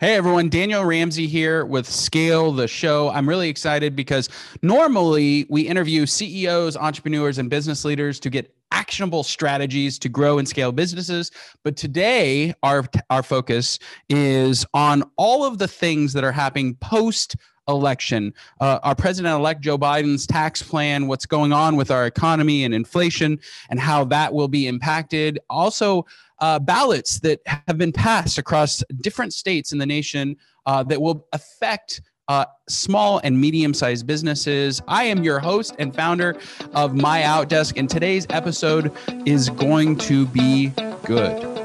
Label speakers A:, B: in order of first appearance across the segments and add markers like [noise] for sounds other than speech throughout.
A: Hey everyone, Daniel Ramsey here with Scale the Show. I'm really excited because normally we interview CEOs, entrepreneurs, and business leaders to get actionable strategies to grow and scale businesses. But today, our, our focus is on all of the things that are happening post election. Uh, our president elect Joe Biden's tax plan, what's going on with our economy and inflation, and how that will be impacted. Also, uh, ballots that have been passed across different states in the nation uh, that will affect uh, small and medium sized businesses. I am your host and founder of My Outdesk, and today's episode is going to be good.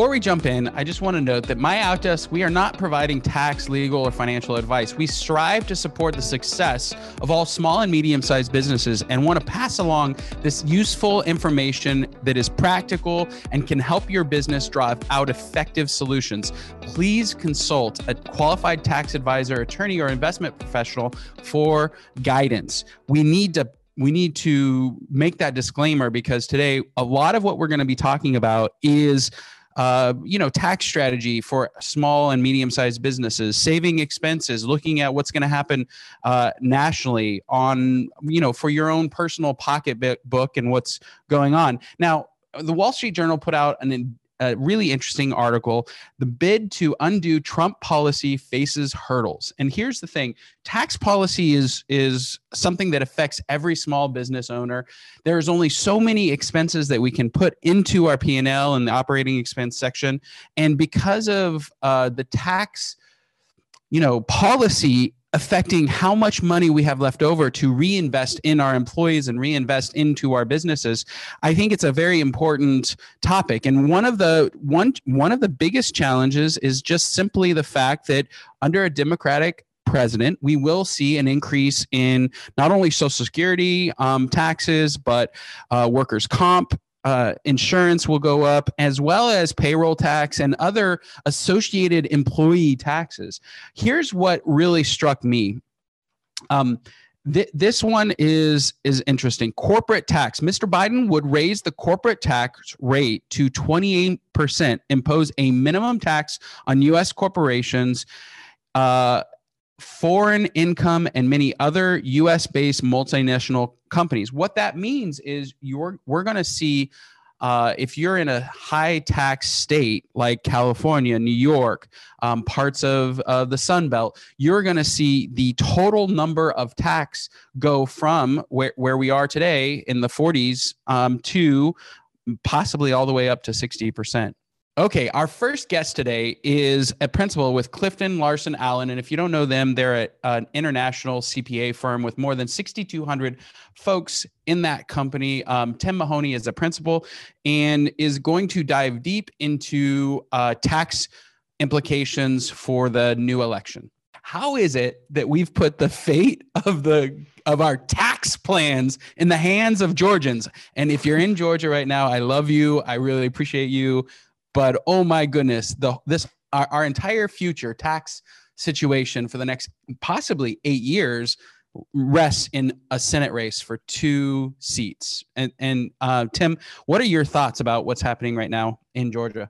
A: Before we jump in, I just want to note that My Outdesk, we are not providing tax, legal, or financial advice. We strive to support the success of all small and medium sized businesses and want to pass along this useful information that is practical and can help your business drive out effective solutions. Please consult a qualified tax advisor, attorney, or investment professional for guidance. We need to we need to make that disclaimer because today a lot of what we're going to be talking about is uh, you know, tax strategy for small and medium-sized businesses, saving expenses, looking at what's going to happen uh, nationally on, you know, for your own personal pocketbook and what's going on. Now, the Wall Street Journal put out an a really interesting article. The bid to undo Trump policy faces hurdles. And here's the thing: tax policy is is something that affects every small business owner. There's only so many expenses that we can put into our P&L and the operating expense section, and because of uh, the tax you know policy affecting how much money we have left over to reinvest in our employees and reinvest into our businesses i think it's a very important topic. And one of the one one of the biggest challenges is just simply the fact that under a democratic president, we will see an increase in not only Social Security um, taxes, but uh, workers' comp uh, insurance will go up, as well as payroll tax and other associated employee taxes. Here's what really struck me. Um, th- this one is is interesting. Corporate tax. Mr. Biden would raise the corporate tax rate to 28%, impose a minimum tax on U.S. corporations. Uh, foreign income and many other US based multinational companies. What that means is you're we're going to see uh, if you're in a high tax state like California, New York, um, parts of uh, the Sun Belt, you're going to see the total number of tax go from where, where we are today in the 40s um, to possibly all the way up to 60%. Okay, our first guest today is a principal with Clifton Larson Allen. And if you don't know them, they're a, an international CPA firm with more than 6,200 folks in that company. Um, Tim Mahoney is a principal and is going to dive deep into uh, tax implications for the new election. How is it that we've put the fate of the of our tax plans in the hands of Georgians? And if you're in Georgia right now, I love you. I really appreciate you but oh my goodness, the this our, our entire future tax situation for the next possibly eight years rests in a Senate race for two seats. And and uh, Tim, what are your thoughts about what's happening right now in Georgia?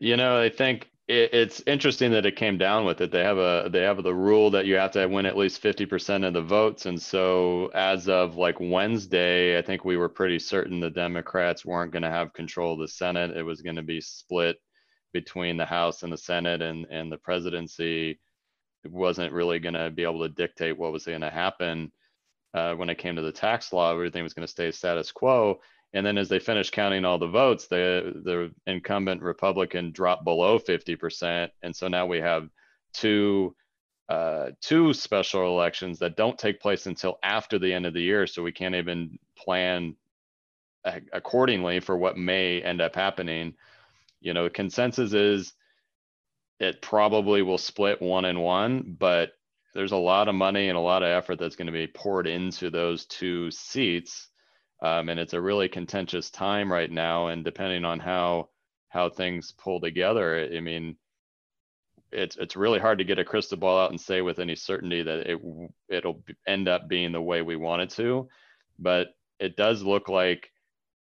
B: You know, I think it, it's interesting that it came down with it. They have a they have the rule that you have to win at least fifty percent of the votes, and so as of like Wednesday, I think we were pretty certain the Democrats weren't going to have control of the Senate. It was going to be split between the House and the Senate, and and the presidency wasn't really going to be able to dictate what was going to happen. Uh, when it came to the tax law, everything was going to stay status quo. And then as they finished counting all the votes, the the incumbent Republican dropped below 50%. And so now we have two uh, two special elections that don't take place until after the end of the year. So we can't even plan accordingly for what may end up happening. You know, consensus is it probably will split one and one, but there's a lot of money and a lot of effort that's going to be poured into those two seats um, and it's a really contentious time right now. And depending on how how things pull together, I mean, it's it's really hard to get a crystal ball out and say with any certainty that it it'll end up being the way we want it to. but it does look like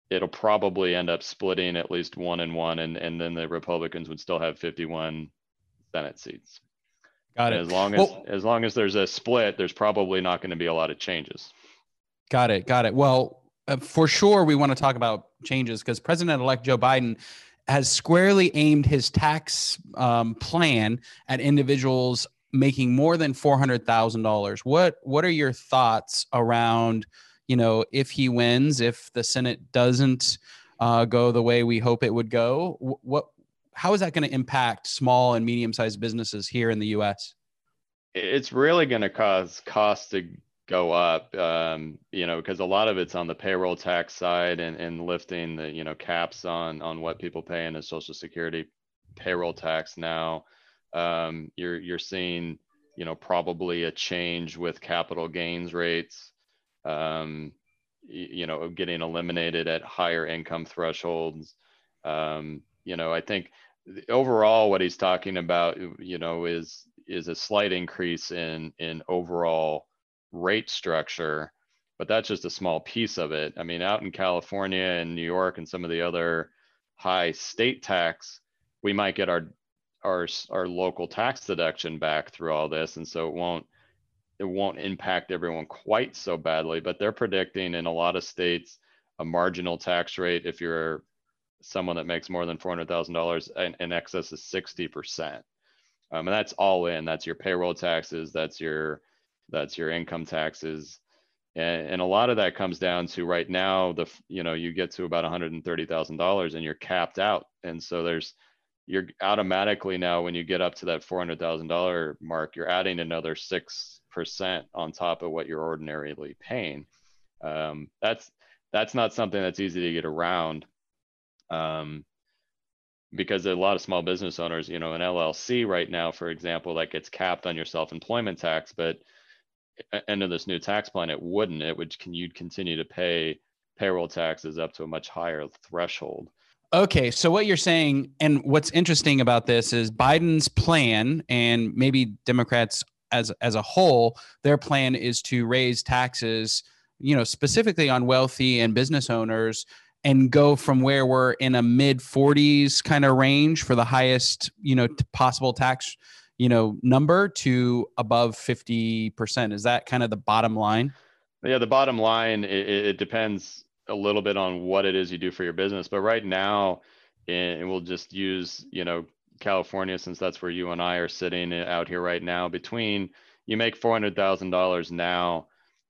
B: it'll probably end up splitting at least one and one, and, and then the Republicans would still have 51 Senate seats.
A: Got it.
B: As long as well, as long as there's a split, there's probably not going to be a lot of changes.
A: Got it. Got it. Well, uh, for sure, we want to talk about changes because President-elect Joe Biden has squarely aimed his tax um, plan at individuals making more than four hundred thousand dollars. What What are your thoughts around? You know, if he wins, if the Senate doesn't uh, go the way we hope it would go, what how is that going to impact small and medium sized businesses here in the U.S.?
B: It's really going to cause costs to go up, um, you know, because a lot of it's on the payroll tax side and, and lifting the, you know, caps on on what people pay in the Social Security payroll tax now. Um, you're you're seeing, you know, probably a change with capital gains rates, um, you know, getting eliminated at higher income thresholds. Um, you know, I think overall what he's talking about, you know, is is a slight increase in in overall rate structure, but that's just a small piece of it. I mean, out in California and New York and some of the other high state tax, we might get our our our local tax deduction back through all this, and so it won't it won't impact everyone quite so badly. But they're predicting in a lot of states a marginal tax rate if you're someone that makes more than four hundred thousand dollars and in excess of sixty percent, um, and that's all in. That's your payroll taxes. That's your that's your income taxes. And, and a lot of that comes down to right now the you know you get to about $130000 and you're capped out. And so there's you're automatically now when you get up to that $400000 mark you're adding another 6% on top of what you're ordinarily paying. Um, that's that's not something that's easy to get around um, because a lot of small business owners you know an llc right now for example that gets capped on your self-employment tax but under this new tax plan, it wouldn't. It would can you'd continue to pay payroll taxes up to a much higher threshold.
A: Okay, so what you're saying, and what's interesting about this is Biden's plan, and maybe Democrats as as a whole, their plan is to raise taxes, you know, specifically on wealthy and business owners, and go from where we're in a mid 40s kind of range for the highest, you know, possible tax you know number to above 50% is that kind of the bottom line?
B: Yeah the bottom line it, it depends a little bit on what it is you do for your business but right now and we'll just use you know california since that's where you and i are sitting uh, out here right now. Between you make $400000 now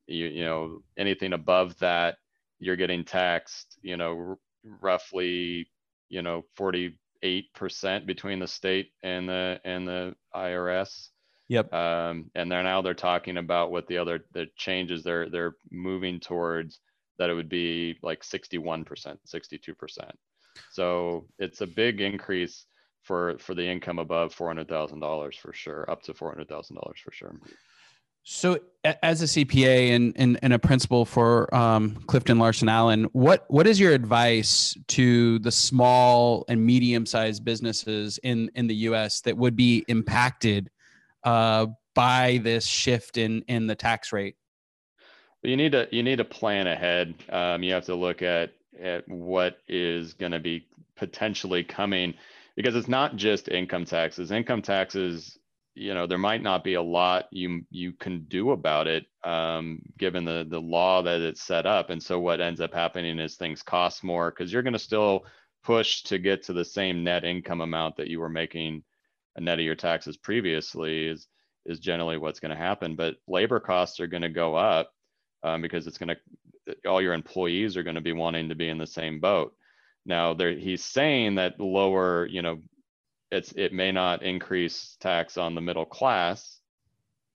B: you, you know anything above that you're getting taxed you know r- roughly you know 40 eight percent between the state and the and the IRS.
A: Yep.
B: Um, and they're now they're talking about what the other the changes they're they're moving towards that it would be like 61 percent, 62 percent. So it's a big increase for for the income above four hundred thousand dollars for sure, up to four hundred thousand dollars for sure.
A: So, as a CPA and, and, and a principal for um, Clifton Larson Allen, what what is your advice to the small and medium sized businesses in in the U.S. that would be impacted uh, by this shift in in the tax rate?
B: You need to you need to plan ahead. Um, you have to look at at what is going to be potentially coming because it's not just income taxes. Income taxes you know there might not be a lot you you can do about it um, given the the law that it's set up. And so what ends up happening is things cost more because you're going to still push to get to the same net income amount that you were making a net of your taxes previously is is generally what's going to happen. But labor costs are going to go up um, because it's going to all your employees are going to be wanting to be in the same boat. Now there he's saying that lower you know it's it may not increase tax on the middle class.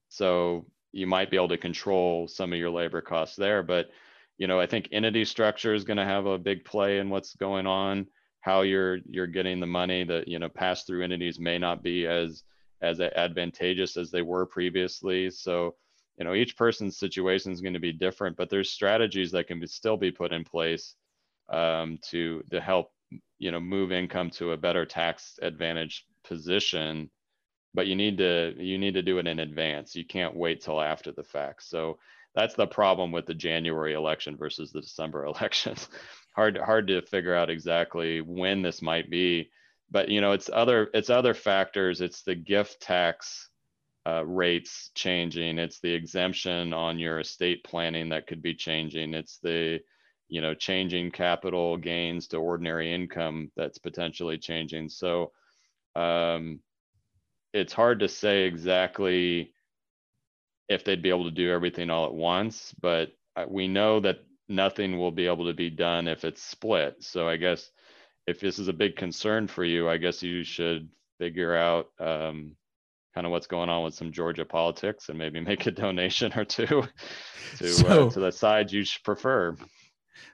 B: So you might be able to control some of your labor costs there but you know i think entity structure is going to have a big play in what's going on how you're you're getting the money that you know pass through entities may not be as as advantageous as they were previously. So you know each person's situation is going to be different but there's strategies that can be, still be put in place um, to to help you know move income to a better tax advantage position but you need to you need to do it in advance you can't wait till after the fact so that's the problem with the January election versus the December [laughs] elections. hard hard to figure out exactly when this might be, but you know it's other it's other factors. It's the gift tax uh, rates changing. It's the exemption on your estate planning that could be changing. It's the you know changing capital gains to ordinary income that's potentially changing. So um, it's hard to say exactly if they'd be able to do everything all at once, but uh, we know that nothing will be able to be done if it's split. So I guess if this is a big concern for you, I guess you should figure out um, kind of what's going on with some Georgia politics and maybe [laughs] make a donation or two [laughs] to uh, so, uh, to the side you prefer.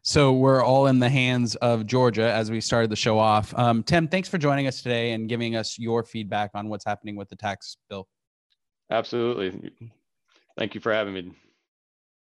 A: So we're all in the hands of Georgia as we started the show off. Um, Tim, thanks for joining us today and giving us your feedback on what's happening with the tax bill.
B: Absolutely. Thank you for having me.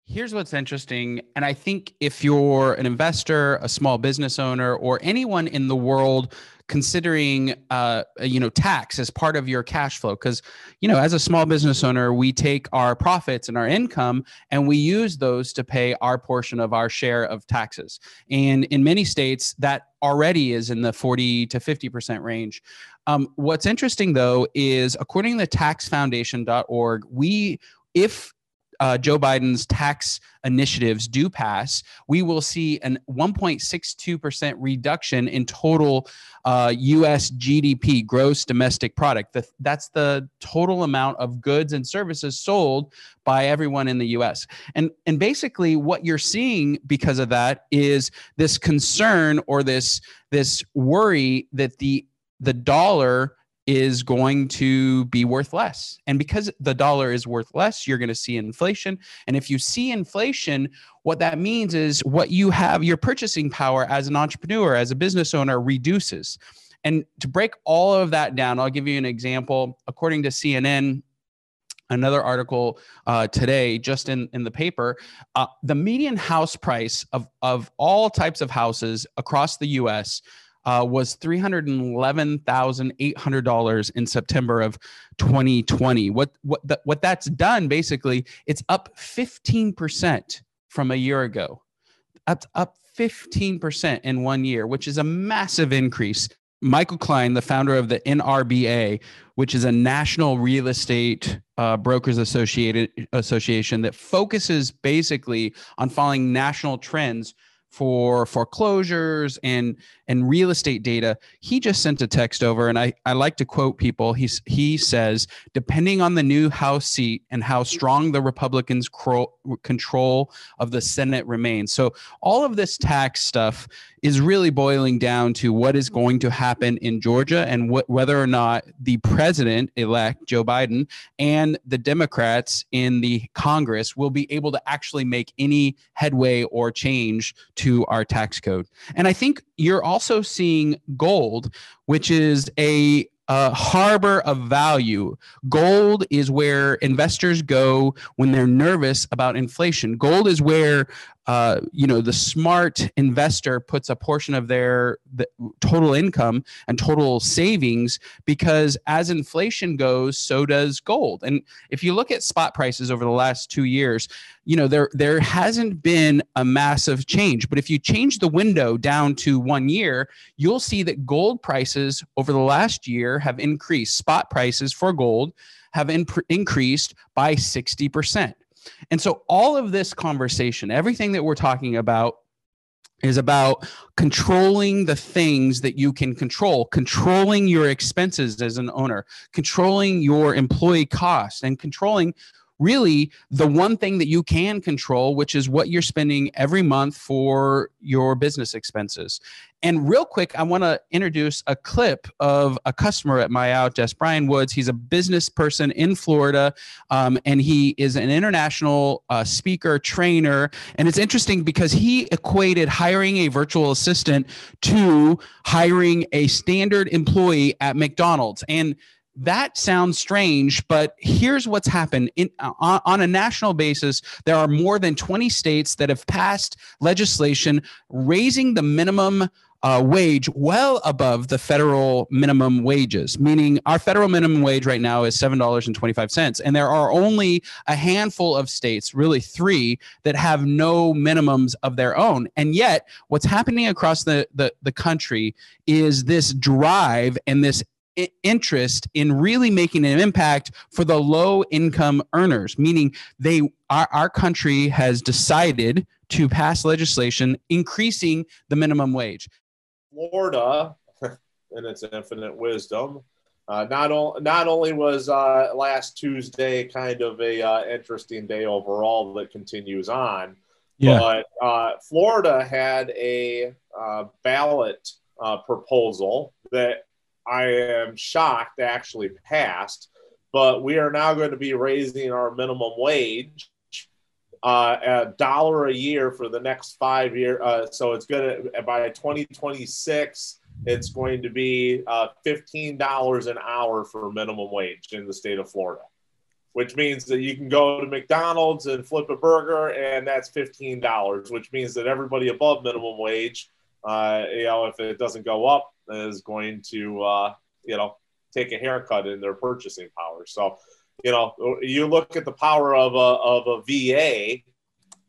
A: Here's what's interesting. And I think if you're an investor, a small business owner, or anyone in the world considering uh, you know tax as part of your cash flow. Because you know as a small business owner we take our profits and our income and we use those to pay our portion of our share of taxes. And in many states that already is in the 40 to 50% range. Um, what's interesting though is according to taxfoundation.org we if uh, Joe Biden's tax initiatives do pass, we will see an 1.62% reduction in total uh, US GDP, gross domestic product. The, that's the total amount of goods and services sold by everyone in the US. And, and basically, what you're seeing because of that is this concern or this, this worry that the, the dollar is going to be worth less. And because the dollar is worth less, you're going to see inflation. And if you see inflation, what that means is what you have, your purchasing power as an entrepreneur, as a business owner, reduces. And to break all of that down, I'll give you an example. According to CNN, another article uh, today just in, in the paper uh, the median house price of, of all types of houses across the us uh, was $311,800 in September of 2020. What, what, what that's done basically, it's up 15% from a year ago. Up, up 15% in one year, which is a massive increase. Michael Klein, the founder of the NRBA, which is a national real estate uh, brokers associated association that focuses basically on following national trends for foreclosures and and real estate data. He just sent a text over and i i like to quote people. He's he says depending on the new house seat and how strong the republicans cro- control of the senate remains. So all of this tax stuff is really boiling down to what is going to happen in georgia and wh- whether or not the president elect joe biden and the democrats in the congress will be able to actually make any headway or change to our tax code and i think you're also seeing gold, which is a harbor of value. Gold is where investors go when they're nervous about inflation. Gold is where uh, you know the smart investor puts a portion of their total income and total savings because as inflation goes so does gold. And if you look at spot prices over the last two years you know there there hasn't been a massive change. But if you change the window down to one year you'll see that gold prices over the last year have increased. Spot prices for gold have in- increased by 60% and so, all of this conversation, everything that we're talking about, is about controlling the things that you can control, controlling your expenses as an owner, controlling your employee costs, and controlling really the one thing that you can control, which is what you're spending every month for your business expenses. And real quick, I want to introduce a clip of a customer at my outdesk, Brian Woods. He's a business person in Florida, um, and he is an international uh, speaker, trainer. And it's interesting because he equated hiring a virtual assistant to hiring a standard employee at McDonald's. And that sounds strange, but here's what's happened. In, on, on, a national basis, there are more than 20 states that have passed legislation raising the minimum uh, wage well above the federal minimum wages, meaning our federal minimum wage right now is $7.25. And there are only a handful of states, really three, that have no minimums of their own. And yet, what's happening across the, the, the country is this drive and this interest in really making an impact for the low income earners meaning they our, our country has decided to pass legislation increasing the minimum wage
C: florida [laughs] in its infinite wisdom uh, not, o- not only was uh, last tuesday kind of a uh, interesting day overall that continues on yeah. but uh, florida had a uh, ballot uh, proposal that I am shocked actually passed. But we are now going to be raising our minimum wage uh, a dollar a year for the next five years. Uh, so it's going to by 2026, it's going to be uh, $15 an hour for minimum wage in the state of Florida, which means that you can go to McDonald's and flip a burger, and that's $15, which means that everybody above minimum wage, uh, you know, if it doesn't go up, is going to, uh, you know, take a haircut in their purchasing power. So, you know, you look at the power of a, of a VA,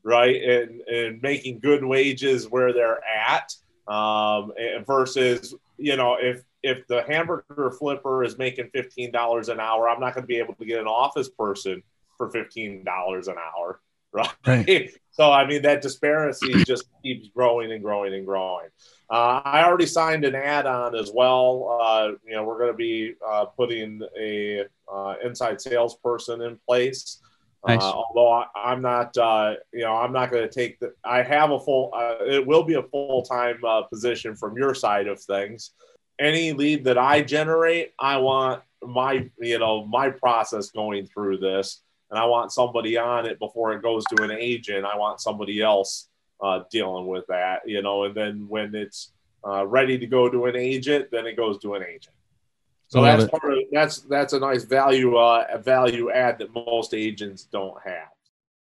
C: right, and, and making good wages where they're at um, versus, you know, if, if the hamburger flipper is making $15 an hour, I'm not going to be able to get an office person for $15 an hour. [laughs] Right. right. So, I mean, that disparity just [clears throat] keeps growing and growing and growing. Uh, I already signed an add-on as well. Uh, you know, we're going to be uh, putting a uh, inside salesperson in place. Uh, nice. although I, am not, uh, you know, I'm not going to take the. I have a full. it will be a full-time position from your side of things. Any lead that I generate, I want my, you know, my process going through this, and I want somebody on it before it goes to an agent. I want somebody else uh, dealing with that, you know, and then when it's uh, ready to go to an agent, then it goes to an agent. So that's part of, that's that's a nice value uh, value add that most agents don't have.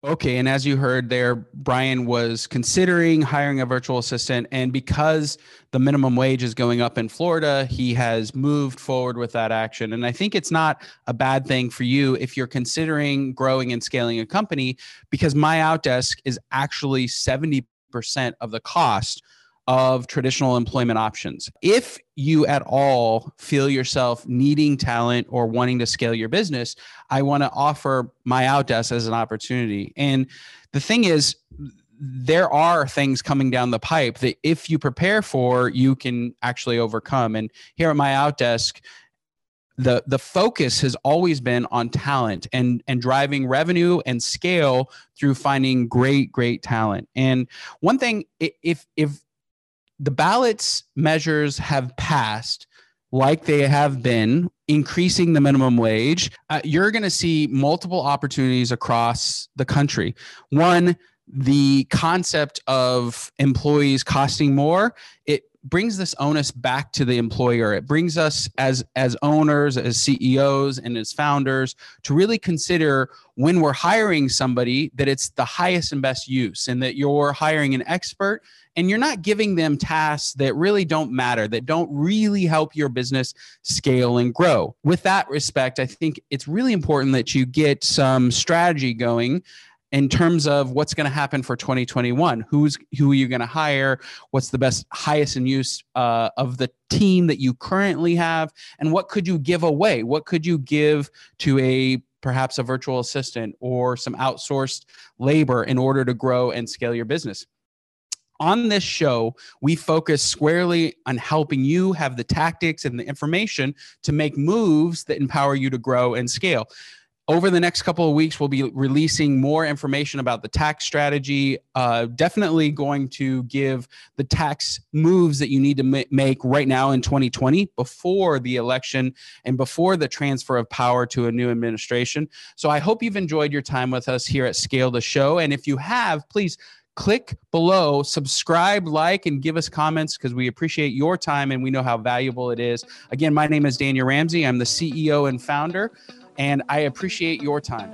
A: Okay, and as you heard there, Brian was considering hiring a virtual assistant, and because the minimum wage is going up in Florida, he has moved forward with that action. And I think it's not a bad thing for you if you're considering growing and scaling a company, because My Outdesk is actually 70% of the cost of traditional employment options. If you at all feel yourself needing talent or wanting to scale your business, I want to offer my Outdesk as an opportunity. And the thing is, there are things coming down the pipe that if you prepare for, you can actually overcome. And here at my Outdesk, the the focus has always been on talent and and driving revenue and scale through finding great great talent and one thing if if the ballots measures have passed like they have been increasing the minimum wage. Uh, you're going to see multiple opportunities across the country. One the concept of employees costing more it brings this onus back to the employer. It brings us as as owners as ceos and as founders to really consider when we're hiring somebody that it's the highest and best use and that you're hiring an expert and you're not giving them tasks that really don't matter that don't really help your business scale and grow. With that respect i think it's really important that you get some strategy going in terms of what's going to happen for 2021 who's who are you going to hire? What's the best highest and use uh, of the team that you currently have? And what could you give away? What could you give to a perhaps a virtual assistant or some outsourced labor in order to grow and scale your business? On this show, we focus squarely on helping you have the tactics and the information to make moves that empower you to grow and scale over the next couple of weeks, we'll be releasing more information about the tax strategy. Uh, definitely going to give the tax moves that you need to ma- make right now in 2020 before the election and before the transfer of power to a new administration. So I hope you've enjoyed your time with us here at Scale the Show. And if you have, please click below, subscribe, like, and give us comments because we appreciate your time and we know how valuable it is. Again, my name is Daniel Ramsey. I'm the CEO and founder, and I appreciate your time.